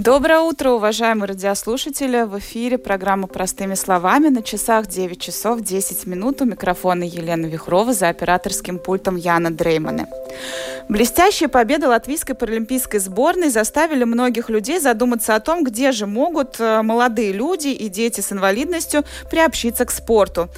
Доброе утро, уважаемые радиослушатели! В эфире программа «Простыми словами». На часах 9 часов 10 минут у микрофона Елена Вихрова за операторским пультом Яна Дреймана. Блестящие победы латвийской паралимпийской сборной заставили многих людей задуматься о том, где же могут э, молодые люди и дети с инвалидностью приобщиться к спорту.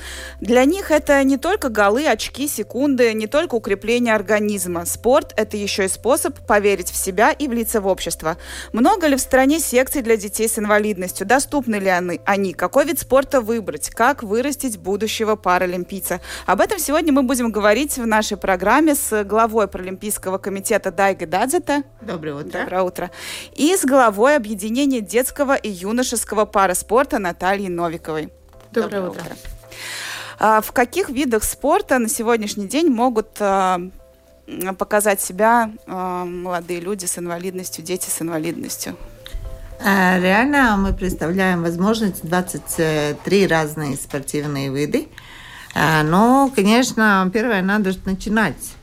Для них это не только голы, очки, секунды, не только укрепление организма. Спорт – это еще и способ поверить в себя и влиться в общество. Много ли в стране секций для детей с инвалидностью? Доступны ли они? они? Какой вид спорта выбрать? Как вырастить будущего паралимпийца? Об этом сегодня мы будем говорить в нашей программе с главой Паралимпийского комитета Дайга Дадзета. Доброе утро. Доброе утро. И с главой объединения детского и юношеского параспорта Натальей Новиковой. Доброе, Доброе утро. утро. А, в каких видах спорта на сегодняшний день могут а, показать себя а, молодые люди с инвалидностью, дети с инвалидностью? Э, реально мы представляем возможность 23 разные спортивные виды. Э, но, конечно, первое, надо начинать.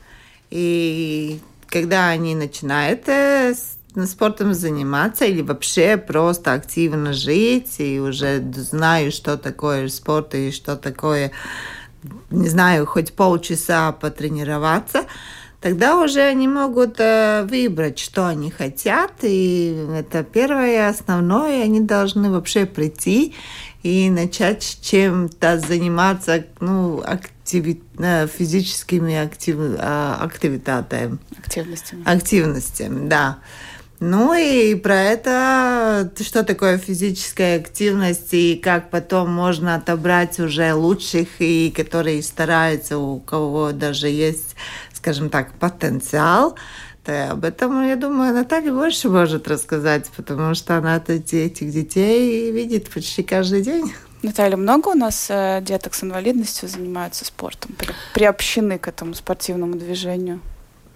И когда они начинают э, спортом заниматься или вообще просто активно жить и уже знаю, что такое спорт и что такое, не знаю, хоть полчаса потренироваться – тогда уже они могут э, выбрать, что они хотят, и это первое, основное, они должны вообще прийти и начать чем-то заниматься, ну, активи... Э, физическими актив... Э, активитатами. Активностями. Активностями, да. Ну и про это, что такое физическая активность и как потом можно отобрать уже лучших и которые стараются, у кого даже есть скажем так, потенциал, то об этом, я думаю, Наталья больше может рассказать, потому что она этих детей видит почти каждый день. Наталья, много у нас э, деток с инвалидностью занимаются спортом, приобщены к этому спортивному движению?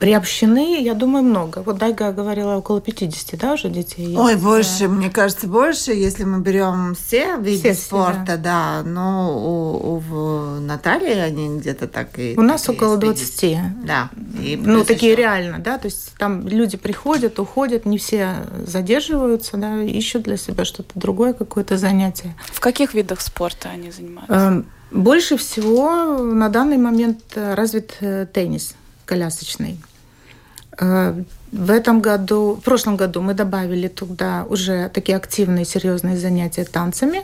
Приобщены, я думаю, много. Вот Дайга говорила, около 50, да, уже детей есть? Ой, больше, мне кажется, больше, если мы берем все виды все, спорта, да. да. Но у, у Натальи они где-то так и... У нас около 20. Видите. Да. И ну, такие еще... реально, да, то есть там люди приходят, уходят, не все задерживаются, да, ищут для себя что-то другое, какое-то занятие. В каких видах спорта они занимаются? Эм, больше всего на данный момент развит э, теннис колясочный. Э, в этом году, в прошлом году мы добавили туда уже такие активные, серьезные занятия танцами.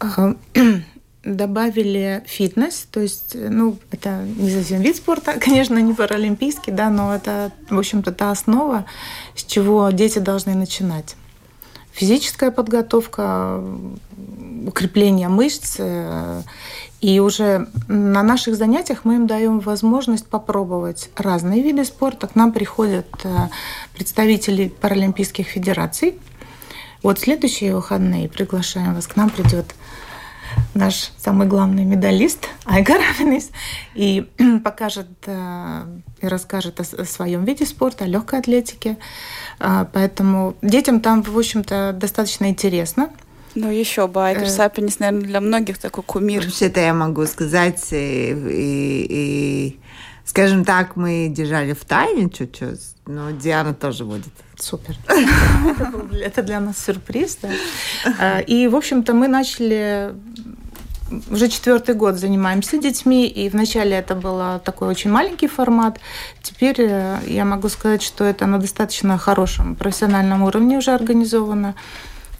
Э, добавили фитнес, то есть, ну, это не совсем вид спорта, конечно, не паралимпийский, да, но это, в общем-то, та основа, с чего дети должны начинать. Физическая подготовка, укрепление мышц э, и уже на наших занятиях мы им даем возможность попробовать разные виды спорта. К нам приходят э, представители паралимпийских федераций. Вот следующие выходные приглашаем вас. К нам придет наш самый главный медалист Айгар Авенис и покажет э, и расскажет о своем виде спорта, о легкой атлетике. Э, поэтому детям там, в общем-то, достаточно интересно. Ну, еще бы, Айгер э... Сапинис, наверное, для многих такой кумир. Вообще-то я могу сказать, и, и, и, скажем так, мы держали в тайне чуть-чуть, но Диана тоже будет. Супер. Это для нас сюрприз, да. А, и, в общем-то, мы начали уже четвертый год занимаемся детьми, и вначале это был такой очень маленький формат. Теперь э, я могу сказать, что это на достаточно хорошем профессиональном уровне уже организовано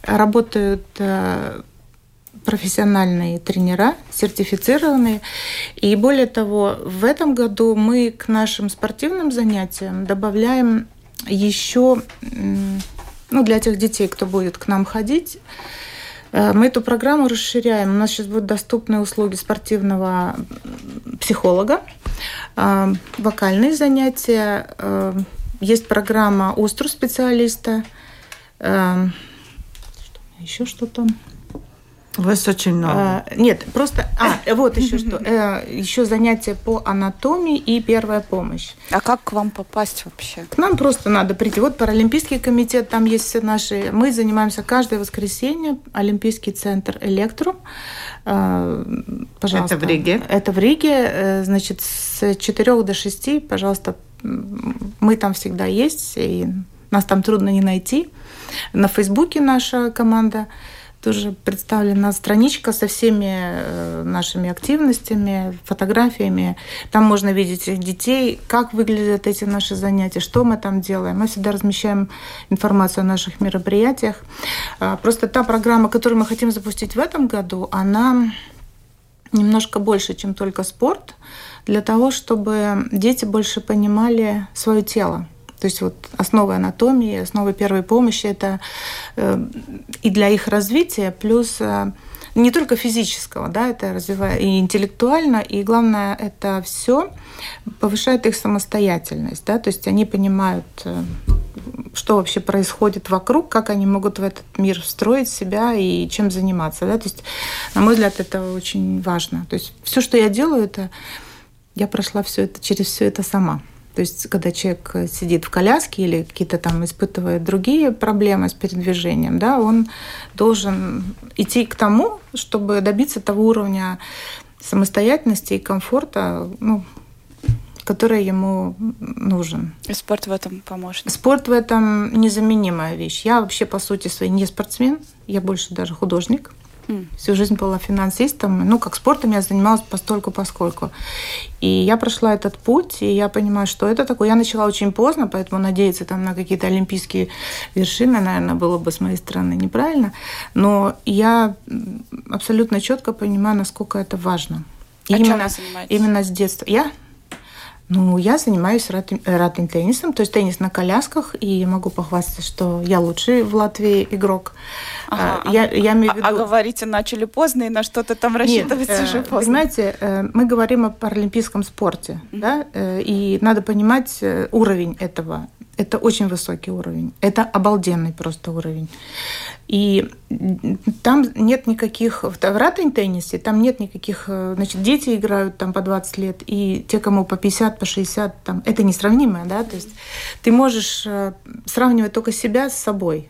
работают э, профессиональные тренера, сертифицированные. И более того, в этом году мы к нашим спортивным занятиям добавляем еще, ну, для тех детей, кто будет к нам ходить, э, мы эту программу расширяем. У нас сейчас будут доступны услуги спортивного психолога, э, вокальные занятия, есть программа остру специалиста, еще что-то. У вас очень много. А, нет, просто... А, вот еще что. Э, еще занятия по анатомии и первая помощь. А как к вам попасть вообще? К нам просто надо прийти. Вот Паралимпийский комитет, там есть все наши... Мы занимаемся каждое воскресенье. Олимпийский центр «Электрум». А, пожалуйста. Это в Риге? Это в Риге. Э, значит, с 4 до 6, пожалуйста, мы там всегда есть, и нас там трудно не найти. На Фейсбуке наша команда тоже представлена страничка со всеми э, нашими активностями, фотографиями. Там можно видеть детей, как выглядят эти наши занятия, что мы там делаем. Мы всегда размещаем информацию о наших мероприятиях. А, просто та программа, которую мы хотим запустить в этом году, она немножко больше, чем только спорт, для того, чтобы дети больше понимали свое тело. То есть вот основы анатомии, основы первой помощи это э, и для их развития, плюс э, не только физического, да, это развивает и интеллектуально, и главное, это все повышает их самостоятельность, да, то есть они понимают, э, что вообще происходит вокруг, как они могут в этот мир встроить себя и чем заниматься, да, то есть, на мой взгляд, это очень важно. То есть все, что я делаю, это я прошла все это через все это сама. То есть, когда человек сидит в коляске или какие-то там испытывает другие проблемы с передвижением, да, он должен идти к тому, чтобы добиться того уровня самостоятельности и комфорта, ну, который ему нужен. И спорт в этом поможет? Спорт в этом незаменимая вещь. Я вообще, по сути своей, не спортсмен, я больше даже художник. Всю жизнь была финансистом. Ну, как спортом я занималась постольку поскольку. И я прошла этот путь, и я понимаю, что это такое. Я начала очень поздно, поэтому надеяться там на какие-то олимпийские вершины, наверное, было бы с моей стороны неправильно. Но я абсолютно четко понимаю, насколько это важно. А именно, чем вы Именно с детства. Я ну, я занимаюсь ратным теннисом, то есть теннис на колясках, и могу похвастаться, что я лучший в Латвии игрок. Ага, а, я, я имею в виду... а, а говорите, начали поздно, и на что-то там рассчитывать Нет, уже э, поздно. Понимаете, э, мы говорим о паралимпийском спорте, mm-hmm. да, э, и надо понимать уровень этого. Это очень высокий уровень. Это обалденный просто уровень. И там нет никаких, в ратень теннисе, там нет никаких, э, значит, дети играют там по 20 лет, и те, кому по 50, по 60, там, это несравнимое, да, то есть ты можешь э, сравнивать только себя с собой,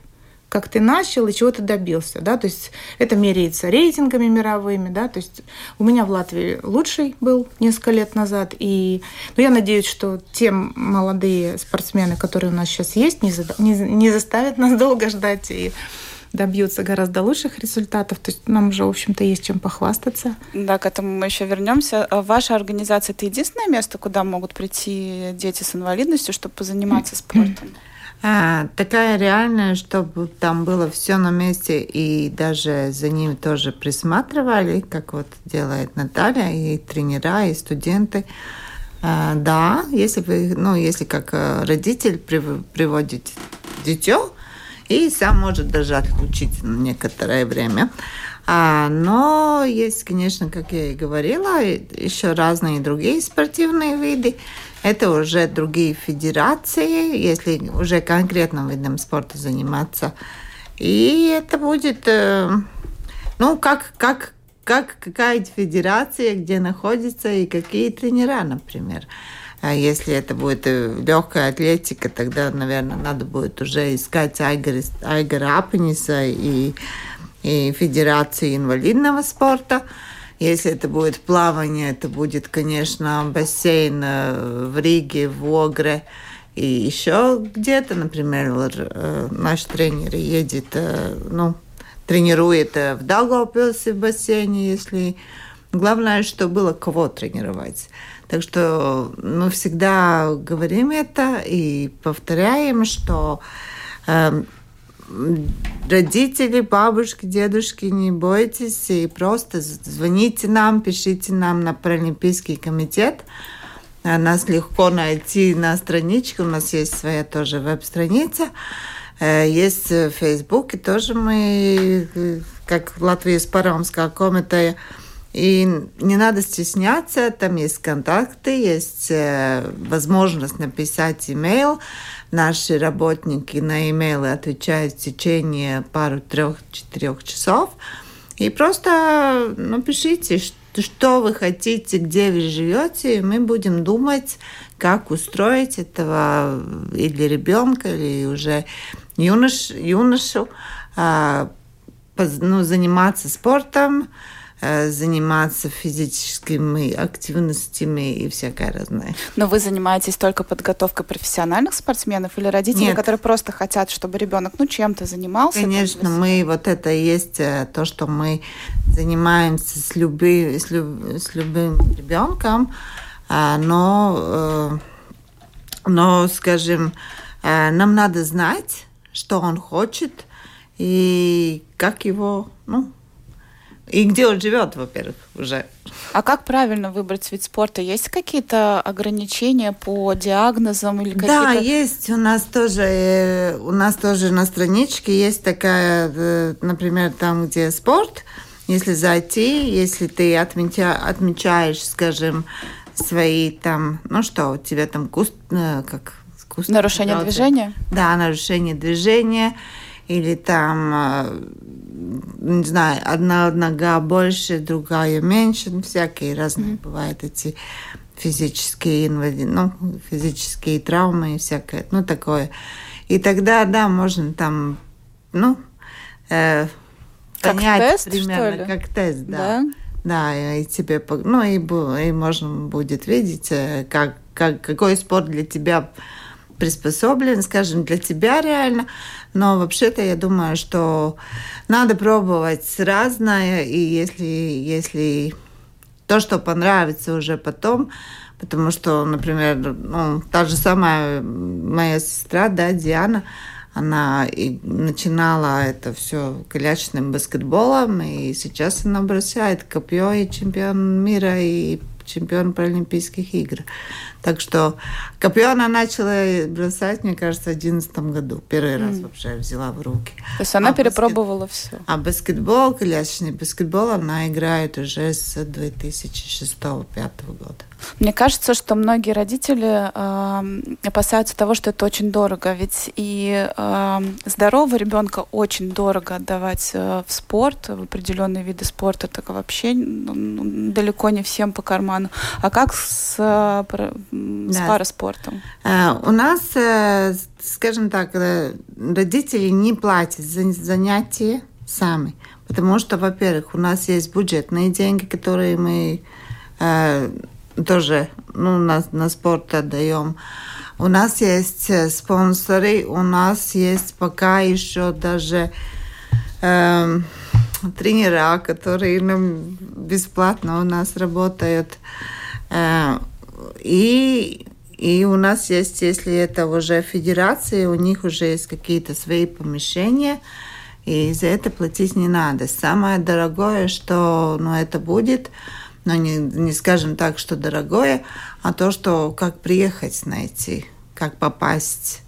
как ты начал и чего ты добился, да, то есть это меряется рейтингами мировыми, да, то есть у меня в Латвии лучший был несколько лет назад, и ну, я надеюсь, что те молодые спортсмены, которые у нас сейчас есть, не, за, не, не заставят нас долго ждать и добьются гораздо лучших результатов. То есть нам уже, в общем-то, есть чем похвастаться. Да, к этому мы еще вернемся. А ваша организация это единственное место, куда могут прийти дети с инвалидностью, чтобы позаниматься спортом? А, такая реальная, чтобы там было все на месте и даже за ним тоже присматривали, как вот делает Наталья, и тренера, и студенты. А, да, если вы, ну, если как э, родитель приводите дитё, и сам может даже отключить на некоторое время. А, но есть, конечно, как я и говорила, еще разные другие спортивные виды. Это уже другие федерации, если уже конкретным видом спорта заниматься. И это будет, э, ну, как, как, как какая-то федерация, где находится и какие тренера, например. А если это будет э, легкая атлетика, тогда, наверное, надо будет уже искать Айгора Апениса и, и Федерации инвалидного спорта. Если это будет плавание, это будет, конечно, бассейн э, в Риге, в Огре и еще где-то, например, э, наш тренер едет, ну, тренирует в Даугавпилсе в бассейне, если главное, что было кого тренировать. Так что мы всегда говорим это и повторяем, что э, родители, бабушки, дедушки, не бойтесь и просто звоните нам, пишите нам на Паралимпийский комитет. А нас легко найти на страничке, у нас есть своя тоже веб-страница. Э, есть в Фейсбуке тоже мы, э, как Латвия с Парамская комитета, и не надо стесняться, там есть контакты, есть э, возможность написать имейл. Наши работники на имейлы отвечают в течение пару, трех, четырех часов. И просто ну, пишите, что вы хотите, где вы живете, и мы будем думать, как устроить этого или ребенка, или уже юнош, юношу, а, ну, заниматься спортом, заниматься физическими активностями и всякое разное. Но вы занимаетесь только подготовкой профессиональных спортсменов или родителей, Нет. которые просто хотят, чтобы ребенок ну чем-то занимался? Конечно, мы вот это и есть э, то, что мы занимаемся с, любым с, люб, с любым ребенком, а, но, э, но, скажем, нам надо знать, что он хочет и как его, ну, и где он живет, во-первых, уже. А как правильно выбрать вид спорта? Есть какие-то ограничения по диагнозам или какие-то? Да, есть. У нас тоже, э, у нас тоже на страничке есть такая, э, например, там, где спорт. Если зайти, если ты отмеча, отмечаешь, скажем, свои там, ну что, у тебя там куст, э, как нарушение движения? Да, нарушение движения или там не знаю, одна нога больше, другая меньше, ну, всякие разные mm-hmm. бывают эти физические инвалиды, ну, физические травмы и всякое, ну, такое. И тогда, да, можно там, ну, э, как понять тест, примерно, как тест, да. да. Да, и тебе, ну, и, и можно будет видеть, э, как, как, какой спорт для тебя приспособлен, скажем, для тебя реально. Но вообще-то я думаю, что надо пробовать разное, и если, если то, что понравится уже потом, потому что, например, ну, та же самая моя сестра, да, Диана, она и начинала это все колячным баскетболом, и сейчас она бросает копье и чемпион мира, и чемпион Паралимпийских игр. Так что копье она начала бросать, мне кажется, в 2011 году. Первый mm. раз вообще взяла в руки. То есть она а перепробовала баскет... все. А баскетбол, колясочный баскетбол, она играет уже с 2006-2005 года. Мне кажется, что многие родители э, опасаются того, что это очень дорого. Ведь и э, здорового ребенка очень дорого отдавать э, в спорт, в определенные виды спорта. Так вообще ну, далеко не всем по карману. А как с, э, с да. параспортом? Э, у нас, э, скажем так, э, родители не платят за занятия сами. Потому что, во-первых, у нас есть бюджетные деньги, которые мы тоже ну, на, на спорт отдаем. У нас есть спонсоры, у нас есть пока еще даже э, тренера, которые нам бесплатно у нас работают. Э, и, и у нас есть, если это уже федерации, у них уже есть какие-то свои помещения, и за это платить не надо. Самое дорогое, что ну, это будет – но не, не скажем так, что дорогое, а то, что как приехать найти, как попасть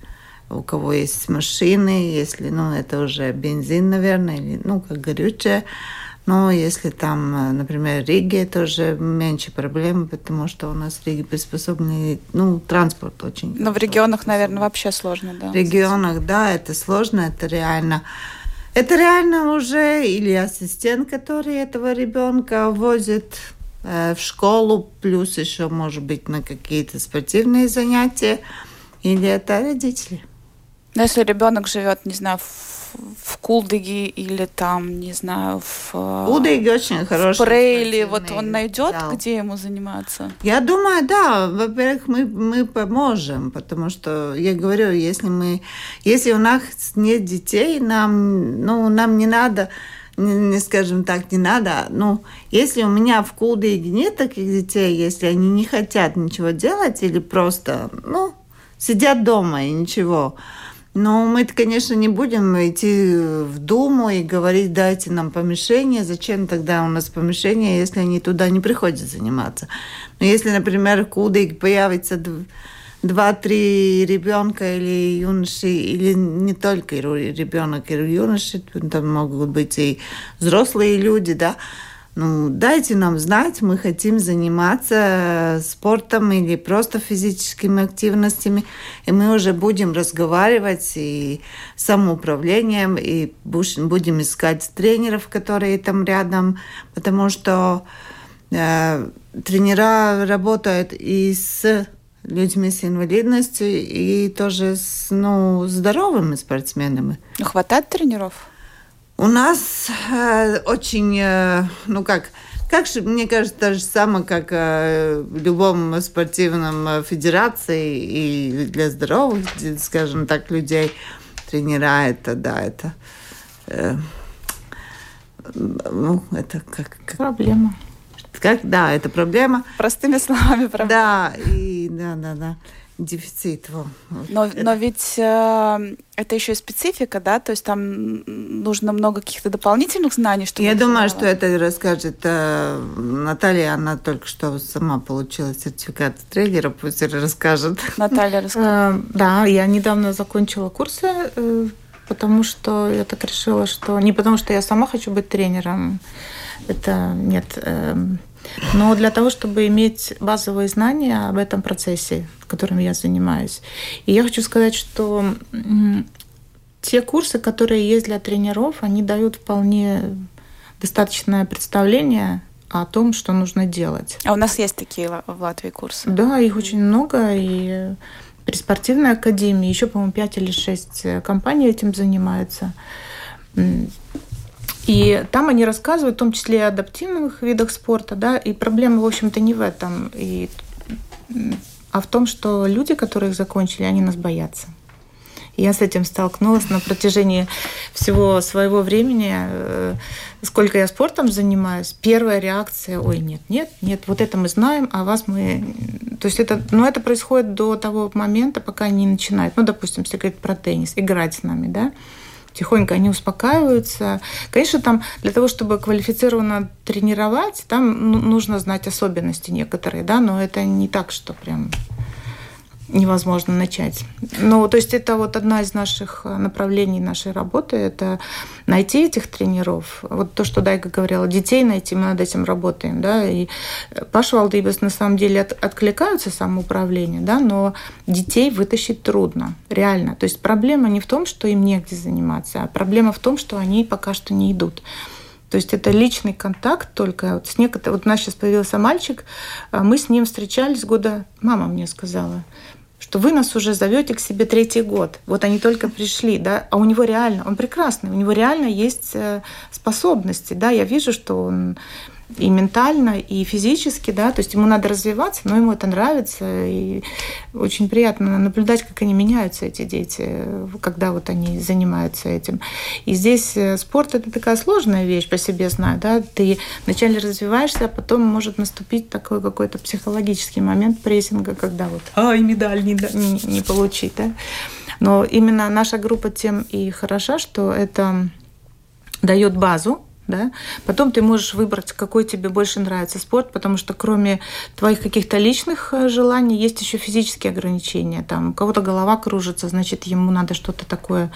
у кого есть машины, если, ну, это уже бензин, наверное, или, ну, как горючее. Но если там, например, Риге, это уже меньше проблем, потому что у нас в Риге приспособленный, ну, транспорт очень. Но в регионах, наверное, вообще сложно, да? В регионах, да, это сложно, это реально это реально уже или ассистент, который этого ребенка возит Э, в школу, плюс еще, может быть, на какие-то спортивные занятия, или это родители. Но если ребенок живет, не знаю, в, в Кулдыге или там, не знаю, в э, Кулдыге очень хороший. В Прейле, вот он найдет, зал. где ему заниматься? Я думаю, да. Во-первых, мы, мы поможем, потому что я говорю, если мы, если у нас нет детей, нам, ну, нам не надо не, не скажем так, не надо. Ну, если у меня в Кулдыге нет таких детей, если они не хотят ничего делать или просто, ну, сидят дома и ничего, но мы, конечно, не будем идти в Думу и говорить, дайте нам помещение. Зачем тогда у нас помещение, если они туда не приходят заниматься? Но если, например, в Кудык появится два-три ребенка или юноши, или не только ребенок или юноши, там могут быть и взрослые люди, да, ну, дайте нам знать, мы хотим заниматься спортом или просто физическими активностями, и мы уже будем разговаривать и с самоуправлением, и будем искать тренеров, которые там рядом, потому что э, тренера работают и с людьми с инвалидностью, и тоже с ну, здоровыми спортсменами. Хватает тренеров? У нас э, очень, э, ну как, как же, мне кажется, то же самое, как э, в любом спортивном э, федерации и для здоровых, скажем так, людей тренера, это, да, это, э, ну, это как, как... Проблема. Как, да, это проблема. Простыми словами проблема. Да, и, да, да, да дефицит. Но, но ведь э, это еще и специфика, да, то есть там нужно много каких-то дополнительных знаний, чтобы... Я думаю, что это расскажет э, Наталья, она только что сама получила сертификат тренера, пусть расскажет. Наталья, расскажет. Э, да, я недавно закончила курсы, э, потому что я так решила, что... Не потому что я сама хочу быть тренером, это нет... Э, но для того, чтобы иметь базовые знания об этом процессе, которым я занимаюсь. И я хочу сказать, что те курсы, которые есть для тренеров, они дают вполне достаточное представление о том, что нужно делать. А у нас есть такие в Латвии курсы? Да, их очень много. И при спортивной академии еще, по-моему, 5 или 6 компаний этим занимаются. И там они рассказывают, в том числе и о адаптивных видах спорта, да, и проблема, в общем-то, не в этом, и, а в том, что люди, которые их закончили, они нас боятся. Я с этим столкнулась на протяжении всего своего времени, э, сколько я спортом занимаюсь. Первая реакция, ой, нет, нет, нет, вот это мы знаем, а вас мы... То есть это, ну, это происходит до того момента, пока они начинают, ну, допустим, если говорить про теннис, играть с нами, да, тихонько они успокаиваются. Конечно, там для того, чтобы квалифицированно тренировать, там ну, нужно знать особенности некоторые, да, но это не так, что прям невозможно начать. Ну, то есть это вот одна из наших э, направлений нашей работы, это найти этих тренеров. Вот то, что Дайга говорила, детей найти, мы над этим работаем, да, и Паша Валдыбас на самом деле от, откликаются самоуправление, да, но детей вытащить трудно, реально. То есть проблема не в том, что им негде заниматься, а проблема в том, что они пока что не идут. То есть это личный контакт только. Вот, с некотор... вот у нас сейчас появился мальчик, а мы с ним встречались года, мама мне сказала, что вы нас уже зовете к себе третий год. Вот они только пришли, да, а у него реально, он прекрасный, у него реально есть э, способности, да, я вижу, что он и ментально, и физически, да, то есть ему надо развиваться, но ему это нравится, и очень приятно наблюдать, как они меняются, эти дети, когда вот они занимаются этим. И здесь э, спорт – это такая сложная вещь, по себе знаю, да, ты вначале развиваешься, а потом может наступить такой какой-то психологический момент прессинга, когда вот, а, и медаль не, не, не получить, да. Но именно наша группа тем и хороша, что это дает базу, да? Потом ты можешь выбрать, какой тебе больше нравится спорт, потому что кроме твоих каких-то личных э, желаний есть еще физические ограничения. Там у кого-то голова кружится, значит, ему надо что-то такое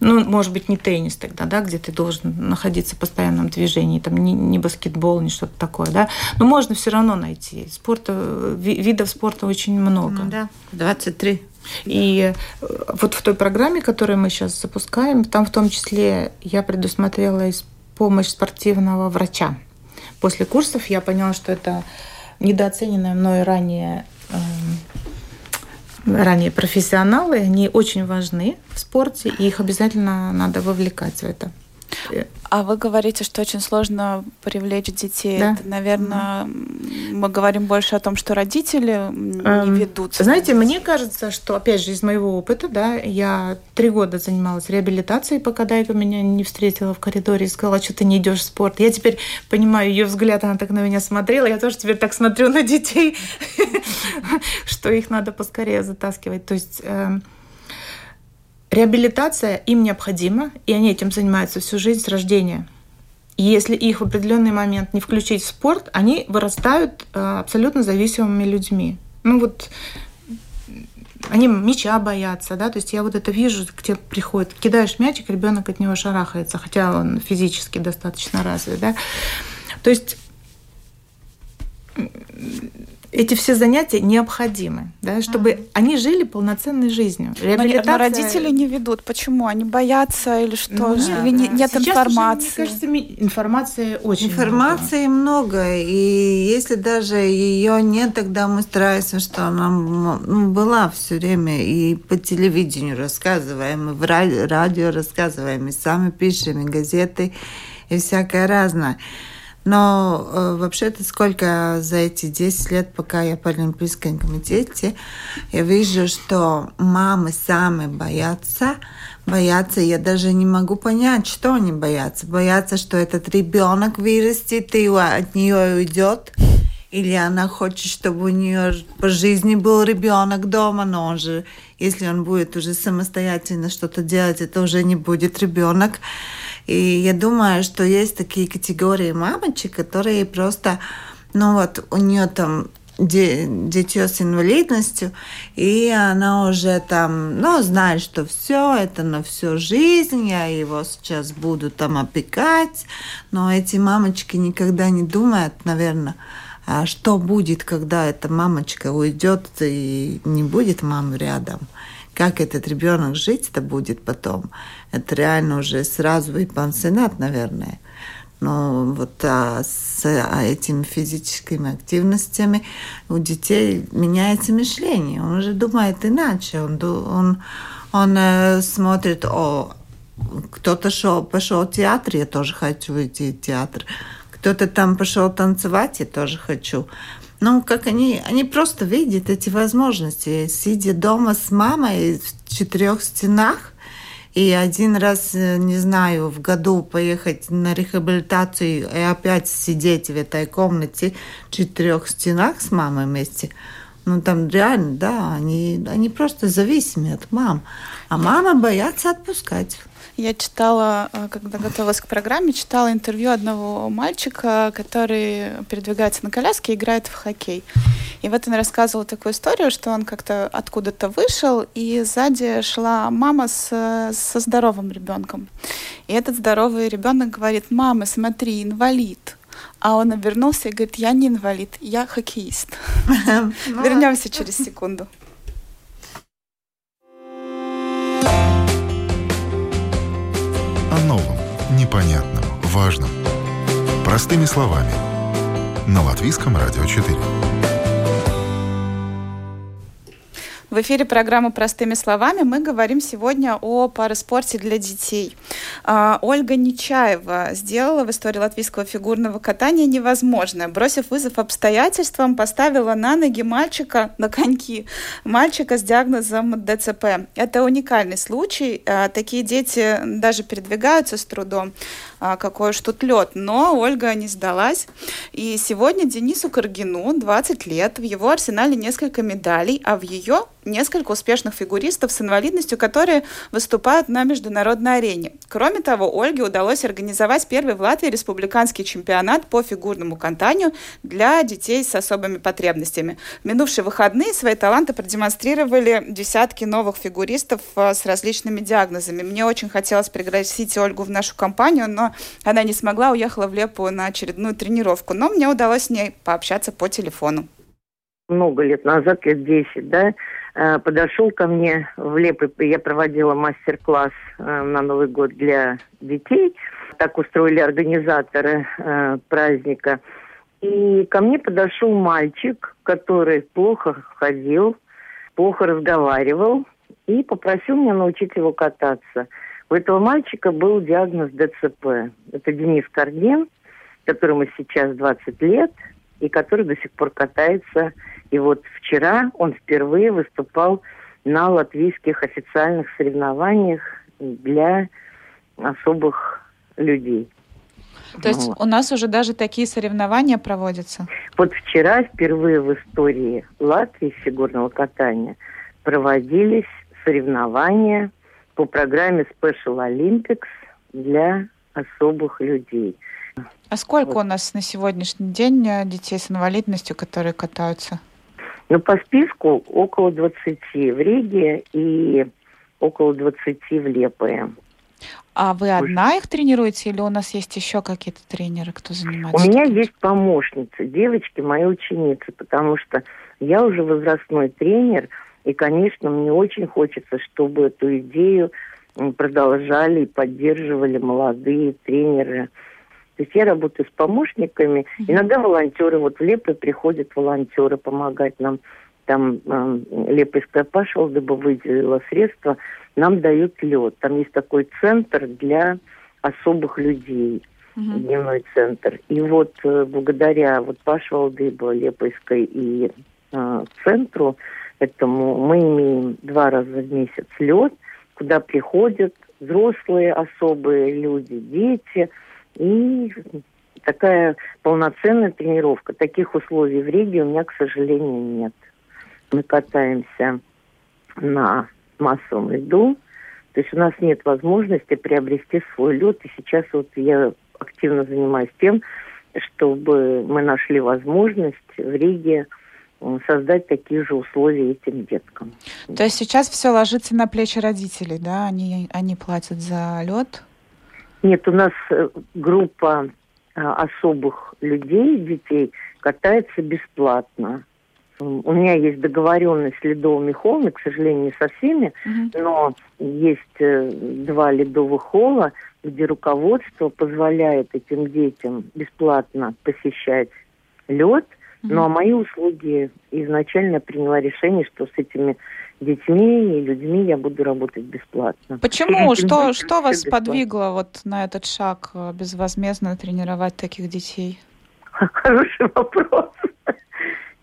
ну, может быть, не теннис тогда, да, где ты должен находиться в постоянном движении, там не, не баскетбол, не что-то такое, да. Но можно все равно найти. Спорта, видов спорта очень много. Да, 23. И э, вот в той программе, которую мы сейчас запускаем, там в том числе я предусмотрела помощь спортивного врача. После курсов я поняла, что это недооцененные мной ранее эм, ранее профессионалы, они очень важны в спорте, и их обязательно надо вовлекать в это. А вы говорите, что очень сложно привлечь детей. Да. Это, наверное, мы говорим больше о том, что родители не эм, ведутся. Знаете, мне кажется, что, опять же, из моего опыта, да, я три года занималась реабилитацией, пока Дайка меня не встретила в коридоре и сказала, что ты не идешь в спорт. Я теперь понимаю ее взгляд, она так на меня смотрела. Я тоже теперь так смотрю на детей, что их надо поскорее затаскивать. То есть эм, Реабилитация им необходима, и они этим занимаются всю жизнь с рождения. И если их в определенный момент не включить в спорт, они вырастают э, абсолютно зависимыми людьми. Ну вот они мяча боятся, да, то есть я вот это вижу, где приходит, кидаешь мячик, ребенок от него шарахается, хотя он физически достаточно развит, да. То есть эти все занятия необходимы, да, чтобы mm. они жили полноценной жизнью. Реабилитация... Но, но родители не ведут. Почему? Они боятся или что? Ну, нет, или не, нет Сейчас информации? Уже, мне кажется, информации очень Информации много. много. И если даже ее нет, тогда мы стараемся, что она ну, была все время. И по телевидению рассказываем, и в радио, радио рассказываем, и сами пишем, и газеты, и всякое разное. Но э, вообще-то сколько за эти 10 лет, пока я в Олимпийском комитете, я вижу, что мамы сами боятся, боятся, я даже не могу понять, что они боятся. Боятся, что этот ребенок вырастет и от нее уйдет, или она хочет, чтобы у нее по жизни был ребенок дома, но он же, если он будет уже самостоятельно что-то делать, это уже не будет ребенок. И я думаю, что есть такие категории мамочек, которые просто, ну вот, у нее там дитё с инвалидностью, и она уже там, ну, знает, что все это на всю жизнь, я его сейчас буду там опекать, но эти мамочки никогда не думают, наверное, а что будет, когда эта мамочка уйдет и не будет мамы рядом как этот ребенок жить-то будет потом, это реально уже сразу и пансионат, наверное. Но вот а, с а, этими физическими активностями у детей меняется мышление. Он уже думает иначе. Он, он, он э, смотрит, о, кто-то шел, пошел в театр, я тоже хочу идти в театр. Кто-то там пошел танцевать, я тоже хочу. Ну, как они, они просто видят эти возможности, сидя дома с мамой в четырех стенах, и один раз, э, не знаю, в году поехать на реабилитацию и опять сидеть в этой комнате в четырех стенах с мамой вместе. Ну, там реально, да, они, они просто зависимы от мам. А мама боятся отпускать. Я читала, э, когда готовилась к программе, читала интервью одного мальчика, который передвигается на коляске и играет в хоккей. И вот он рассказывал такую историю, что он как-то откуда-то вышел, и сзади шла мама с, со здоровым ребенком. И этот здоровый ребенок говорит, мама, смотри, инвалид. А он обернулся и говорит, я не инвалид, я хоккеист. Ну Вернемся через секунду. новом, непонятном, важном. Простыми словами. На Латвийском радио 4. В эфире программы «Простыми словами» мы говорим сегодня о параспорте для детей. А, Ольга Нечаева сделала в истории латвийского фигурного катания невозможное. Бросив вызов обстоятельствам, поставила на ноги мальчика, на коньки, мальчика с диагнозом ДЦП. Это уникальный случай. А, такие дети даже передвигаются с трудом. А, какой уж тут лед. Но Ольга не сдалась. И сегодня Денису Каргину 20 лет. В его арсенале несколько медалей, а в ее несколько успешных фигуристов с инвалидностью, которые выступают на международной арене. Кроме того, Ольге удалось организовать первый в Латвии республиканский чемпионат по фигурному катанию для детей с особыми потребностями. В минувшие выходные свои таланты продемонстрировали десятки новых фигуристов а, с различными диагнозами. Мне очень хотелось пригласить Ольгу в нашу компанию, но она не смогла, уехала в Лепу на очередную тренировку. Но мне удалось с ней пообщаться по телефону. Много лет назад, лет 10, да, э, подошел ко мне в Лепы, я проводила мастер-класс э, на Новый год для детей, так устроили организаторы э, праздника. И ко мне подошел мальчик, который плохо ходил, плохо разговаривал, и попросил меня научить его кататься. У этого мальчика был диагноз ДЦП. Это Денис Карген, которому сейчас 20 лет, и который до сих пор катается. И вот вчера он впервые выступал на латвийских официальных соревнованиях для особых людей. То есть вот. у нас уже даже такие соревнования проводятся? Вот вчера впервые в истории Латвии фигурного катания проводились соревнования – по программе Special Olympics для особых людей. А сколько вот. у нас на сегодняшний день э, детей с инвалидностью, которые катаются? Ну, по списку около 20 в Риге и около 20 в Лепое. А вы одна их тренируете или у нас есть еще какие-то тренеры, кто занимается? У меня есть помощницы, девочки, мои ученицы, потому что я уже возрастной тренер, и, конечно, мне очень хочется, чтобы эту идею продолжали и поддерживали молодые тренеры. То есть я работаю с помощниками. Иногда волонтеры, вот в Лепы приходят волонтеры помогать нам. Там э, Лепойская Пашвалдыба выделила средства, нам дают лед. Там есть такой центр для особых людей, mm-hmm. дневной центр. И вот э, благодаря вот Пашвалдыба, Лепойской и э, центру этому мы имеем два раза в месяц лед, куда приходят взрослые особые люди, дети, и такая полноценная тренировка. Таких условий в Риге у меня, к сожалению, нет. Мы катаемся на массовом льду, то есть у нас нет возможности приобрести свой лед, и сейчас вот я активно занимаюсь тем, чтобы мы нашли возможность в Риге создать такие же условия этим деткам. То есть сейчас все ложится на плечи родителей, да? Они, они платят за лед? Нет, у нас э, группа а, особых людей, детей, катается бесплатно. У меня есть договоренность с ледовыми холлами, к сожалению, не со всеми, uh-huh. но есть э, два ледовых холла, где руководство позволяет этим детям бесплатно посещать лед – ну а мои услуги изначально приняла решение, что с этими детьми и людьми я буду работать бесплатно. Почему? Что, что вас бесплатно. подвигло вот на этот шаг э, безвозмездно тренировать таких детей? Хороший вопрос.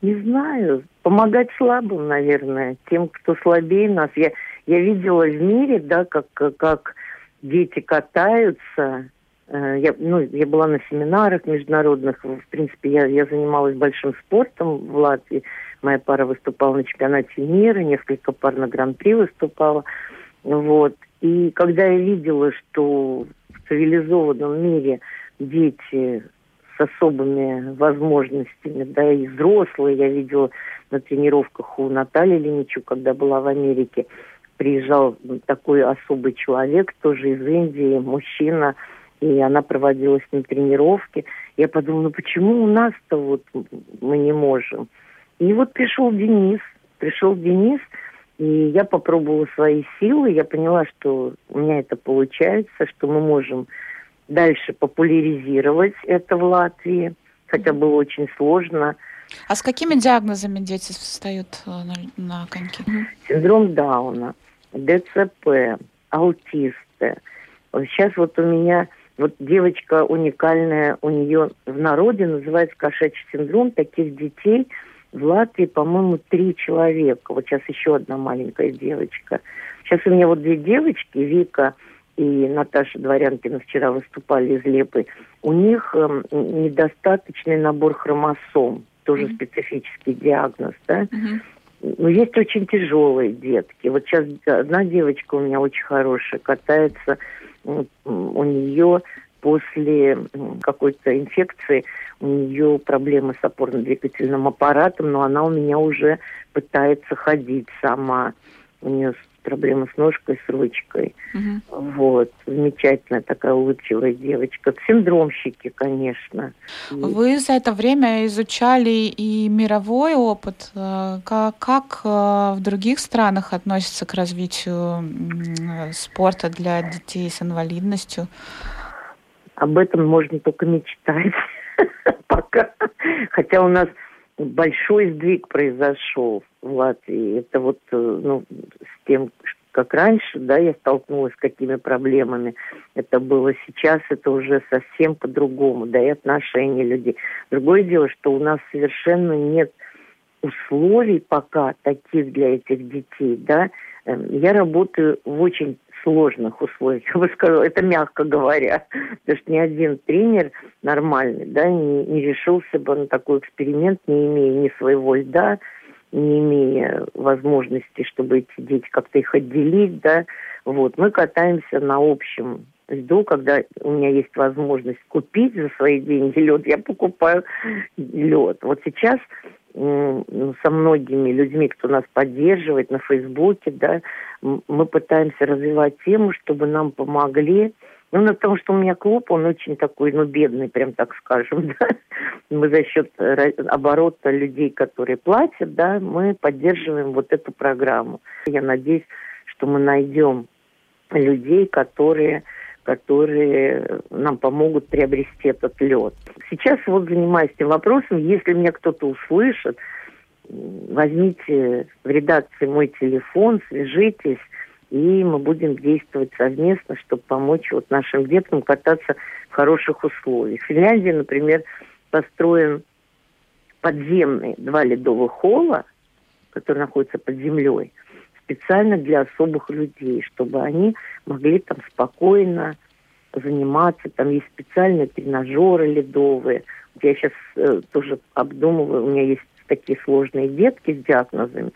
Не знаю. Помогать слабым, наверное, тем, кто слабее нас. Я, я видела в мире, да, как, как дети катаются, я, ну, я была на семинарах международных. В принципе, я, я занималась большим спортом в Латвии. Моя пара выступала на чемпионате мира, несколько пар на гран-при выступала. Вот. И когда я видела, что в цивилизованном мире дети с особыми возможностями, да, и взрослые, я видела на тренировках у Натальи Леничук, когда была в Америке, приезжал такой особый человек, тоже из Индии, мужчина, и она проводила с ним тренировки. Я подумала, ну почему у нас-то вот мы не можем? И вот пришел Денис, пришел Денис, и я попробовала свои силы, я поняла, что у меня это получается, что мы можем дальше популяризировать это в Латвии, хотя было очень сложно. А с какими диагнозами дети встают э, на, на коньки? Синдром Дауна, ДЦП, аутисты. Сейчас вот у меня вот девочка уникальная, у нее в народе называется кошачий синдром. Таких детей в Латвии, по-моему, три человека. Вот сейчас еще одна маленькая девочка. Сейчас у меня вот две девочки, Вика и Наташа Дворянкина вчера выступали из Лепы. У них э, недостаточный набор хромосом, тоже mm-hmm. специфический диагноз, да. Mm-hmm. Но есть очень тяжелые детки. Вот сейчас одна девочка у меня очень хорошая, катается у нее после какой-то инфекции у нее проблемы с опорно-двигательным аппаратом, но она у меня уже пытается ходить сама. У нее проблемы с ножкой, с ручкой. Угу. Вот. Замечательная такая улыбчивая девочка. Синдромщики, конечно. Вы за это время изучали и мировой опыт. Э, как, как э, в других странах относятся к развитию спорта для детей с инвалидностью? Об этом можно только мечтать пока. Хотя у нас большой сдвиг произошел в Латвии. Это вот э, ну, с тем, как раньше, да, я столкнулась с какими проблемами. Это было сейчас, это уже совсем по-другому, да, и отношения людей. Другое дело, что у нас совершенно нет условий пока таких для этих детей, да. Эм, я работаю в очень сложных условиях, я бы сказала, это мягко говоря, потому что ни один тренер нормальный, да, не, не решился бы на такой эксперимент, не имея ни своего льда, не имея возможности, чтобы эти дети как-то их отделить, да, вот, мы катаемся на общем льду, когда у меня есть возможность купить за свои деньги лед, я покупаю лед. Вот сейчас со многими людьми, кто нас поддерживает на Фейсбуке, да, мы пытаемся развивать тему, чтобы нам помогли. Ну, потому что у меня клуб, он очень такой, ну, бедный, прям так скажем, да. Мы за счет оборота людей, которые платят, да, мы поддерживаем вот эту программу. Я надеюсь, что мы найдем людей, которые которые нам помогут приобрести этот лед. Сейчас вот занимаюсь этим вопросом. Если меня кто-то услышит, возьмите в редакции мой телефон, свяжитесь, и мы будем действовать совместно, чтобы помочь вот нашим детям кататься в хороших условиях. В Финляндии, например, построен подземный два ледовых холла, которые находятся под землей, специально для особых людей, чтобы они могли там спокойно заниматься. Там есть специальные тренажеры ледовые. Я сейчас э, тоже обдумываю, у меня есть такие сложные детки с диагнозами,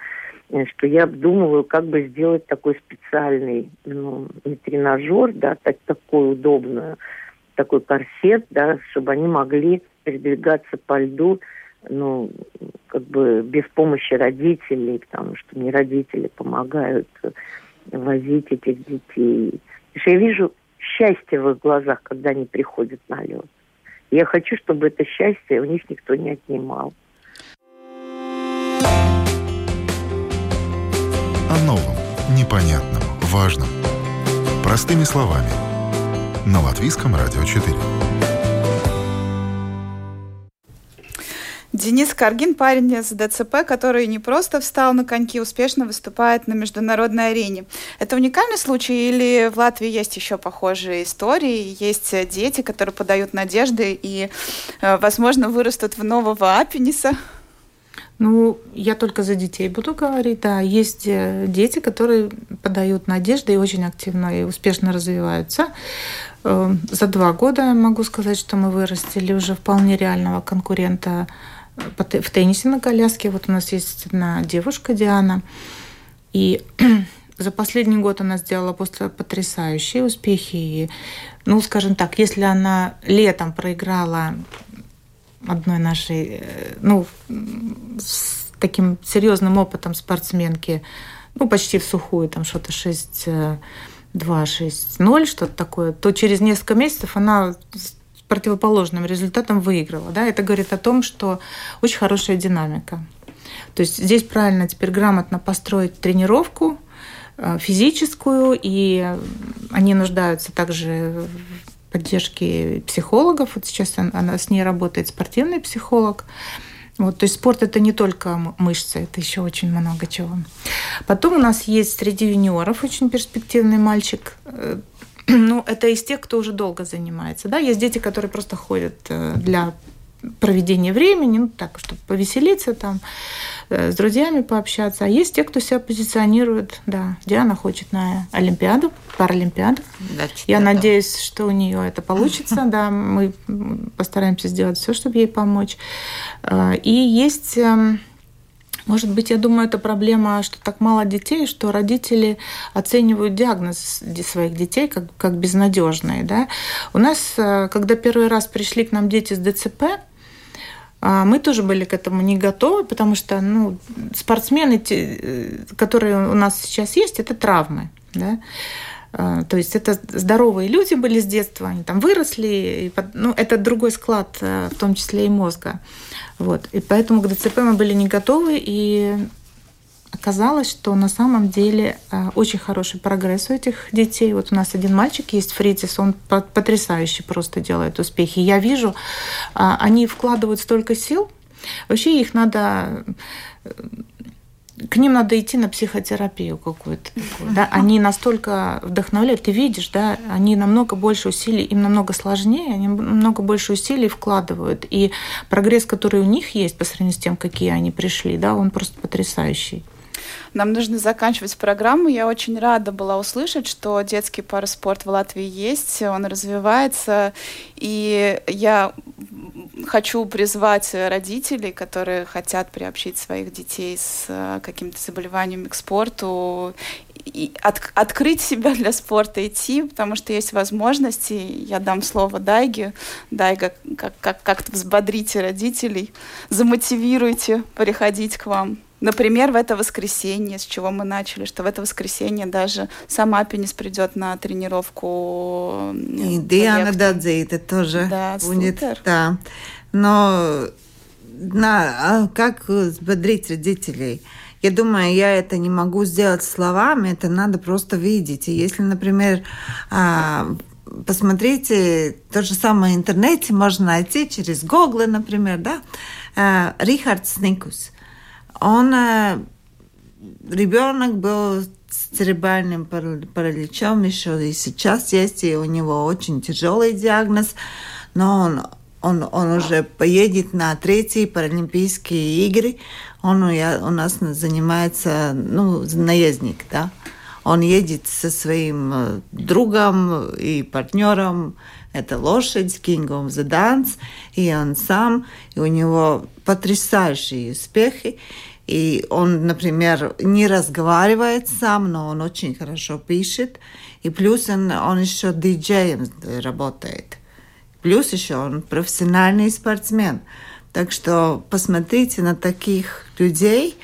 э, что я обдумываю, как бы сделать такой специальный, ну, не тренажер, да, так, такой удобный, такой корсет, да, чтобы они могли передвигаться по льду, ну, как бы без помощи родителей, потому что мне родители помогают возить этих детей. Я вижу счастье в их глазах, когда они приходят на лед. Я хочу, чтобы это счастье у них никто не отнимал. О новом, непонятном, важном. Простыми словами. На Латвийском радио 4. Денис Каргин, парень с ДЦП, который не просто встал на коньки, успешно выступает на международной арене. Это уникальный случай или в Латвии есть еще похожие истории? Есть дети, которые подают надежды и, э, возможно, вырастут в нового Апениса? Ну, я только за детей буду говорить. Да, есть э, дети, которые подают надежды и очень активно и успешно развиваются. Э, за два года могу сказать, что мы вырастили уже вполне реального конкурента в теннисе на коляске. Вот у нас есть одна девушка, Диана. И за последний год она сделала просто потрясающие успехи. И, ну, скажем так, если она летом проиграла одной нашей, э, ну, с таким серьезным опытом спортсменки, ну, почти в сухую, там что-то 6 2, 6, 0, что-то такое, то через несколько месяцев она противоположным результатом выиграла. Да? Это говорит о том, что очень хорошая динамика. То есть здесь правильно теперь грамотно построить тренировку э, физическую, и они нуждаются также в поддержке психологов. Вот сейчас она с ней работает спортивный психолог. Вот, то есть спорт это не только мышцы, это еще очень много чего. Потом у нас есть среди юниоров очень перспективный мальчик, э, ну, это из тех, кто уже долго занимается. Да? Есть дети, которые просто ходят э, для проведения времени, ну, так, чтобы повеселиться там, э, с друзьями пообщаться. А есть те, кто себя позиционирует, да, Диана хочет на Олимпиаду, Паралимпиаду. Да, Я надеюсь, что у нее это получится, да, мы постараемся сделать все, чтобы ей помочь. Э, и есть эм, может быть, я думаю, это проблема, что так мало детей, что родители оценивают диагноз своих детей как, как безнадежные. Да? У нас, э, когда первый раз пришли к нам дети с ДЦП, э, мы тоже были к этому не готовы, потому что ну, спортсмены, э, которые у нас сейчас есть, это травмы. Да? То есть это здоровые люди были с детства, они там выросли, и, ну, это другой склад, в том числе и мозга. Вот. И поэтому к ДЦП мы были не готовы, и оказалось, что на самом деле а, очень хороший прогресс у этих детей. Вот у нас один мальчик есть, Фритис, он потрясающе просто делает успехи. Я вижу, а, они вкладывают столько сил, вообще их надо к ним надо идти на психотерапию какую-то. да? Они настолько вдохновляют, ты видишь, да, они намного больше усилий, им намного сложнее, они намного больше усилий вкладывают. И прогресс, который у них есть по сравнению с тем, какие они пришли, да, он просто потрясающий. Нам нужно заканчивать программу. Я очень рада была услышать, что детский параспорт в Латвии есть, он развивается. И я хочу призвать родителей, которые хотят приобщить своих детей с э, какими-то заболеваниями к спорту, от, открыть себя для спорта, идти, потому что есть возможности. Я дам слово Дайге. Дайга, как, как, как-то взбодрите родителей, замотивируйте приходить к вам. Например, в это воскресенье, с чего мы начали, что в это воскресенье даже сама Пенис придет на тренировку. И Диана Дадзейта тоже да, будет. Супер. Да. Но на, а как взбодрить родителей? Я думаю, я это не могу сделать словами, это надо просто видеть. И если, например, а, посмотрите, то же самое в интернете можно найти через Google, например, да, Рихард Сникус. Он а, ребенок был с церебральным параличом еще и сейчас есть, и у него очень тяжелый диагноз, но он он, он уже поедет на третьи Паралимпийские игры. Он у, у нас занимается, ну, наездник, да. Он едет со своим э, другом и партнером. Это лошадь, King of the Dance. И он сам, и у него потрясающие успехи. И он, например, не разговаривает сам, но он очень хорошо пишет. И плюс он, он еще диджеем работает. Плюс еще он профессиональный спортсмен. Так что посмотрите на таких людей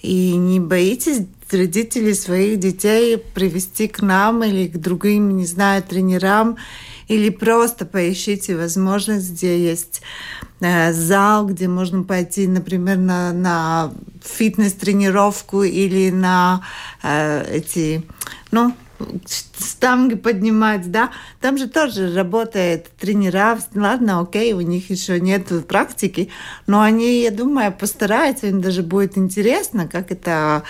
и не боитесь родителей своих детей привести к нам или к другим, не знаю, тренерам, или просто поищите возможность, где есть э, зал, где можно пойти, например, на, на фитнес-тренировку или на э, эти, ну, штанги поднимать, да, там же тоже работает тренера, ладно, окей, у них еще нет практики, но они, я думаю, постараются, им даже будет интересно, как это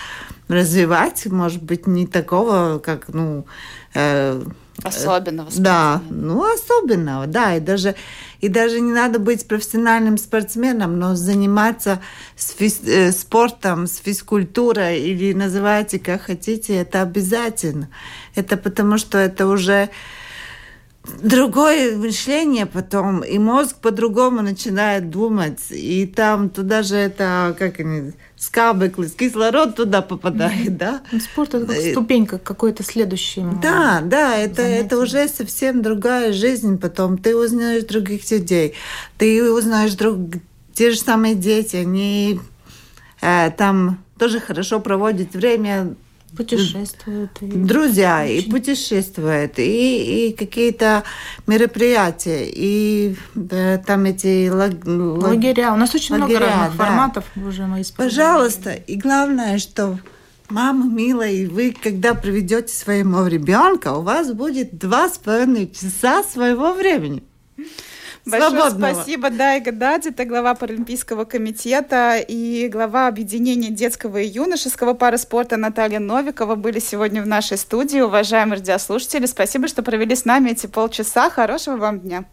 развивать, может быть, не такого, как, ну, э, Особенного Да, ну особенного, да, и даже, и даже не надо быть профессиональным спортсменом, но заниматься с физ, э, спортом, с физкультурой или называйте как хотите, это обязательно. Это потому что это уже другое мышление потом, и мозг по-другому начинает думать, и там туда же это, как они, скабыклы, кислород туда попадает, да? Ну, спорт это как э, ступенька какой-то следующий. Да, да, это, это уже совсем другая жизнь потом. Ты узнаешь других людей, ты узнаешь друг, те же самые дети, они э, там тоже хорошо проводят время, Путешествуют. И друзья, очень. и путешествуют, и, и какие-то мероприятия, и да, там эти лаг... лагеря. У нас очень лагеря, много разных да. форматов мы используем. Пожалуйста, и главное, что мама милая, и вы, когда приведете своего ребенка, у вас будет два с половиной часа своего времени. Большое спасибо, Дайга Дади, это глава Паралимпийского комитета и глава объединения детского и юношеского пары спорта Наталья Новикова были сегодня в нашей студии. Уважаемые радиослушатели, спасибо, что провели с нами эти полчаса. Хорошего вам дня.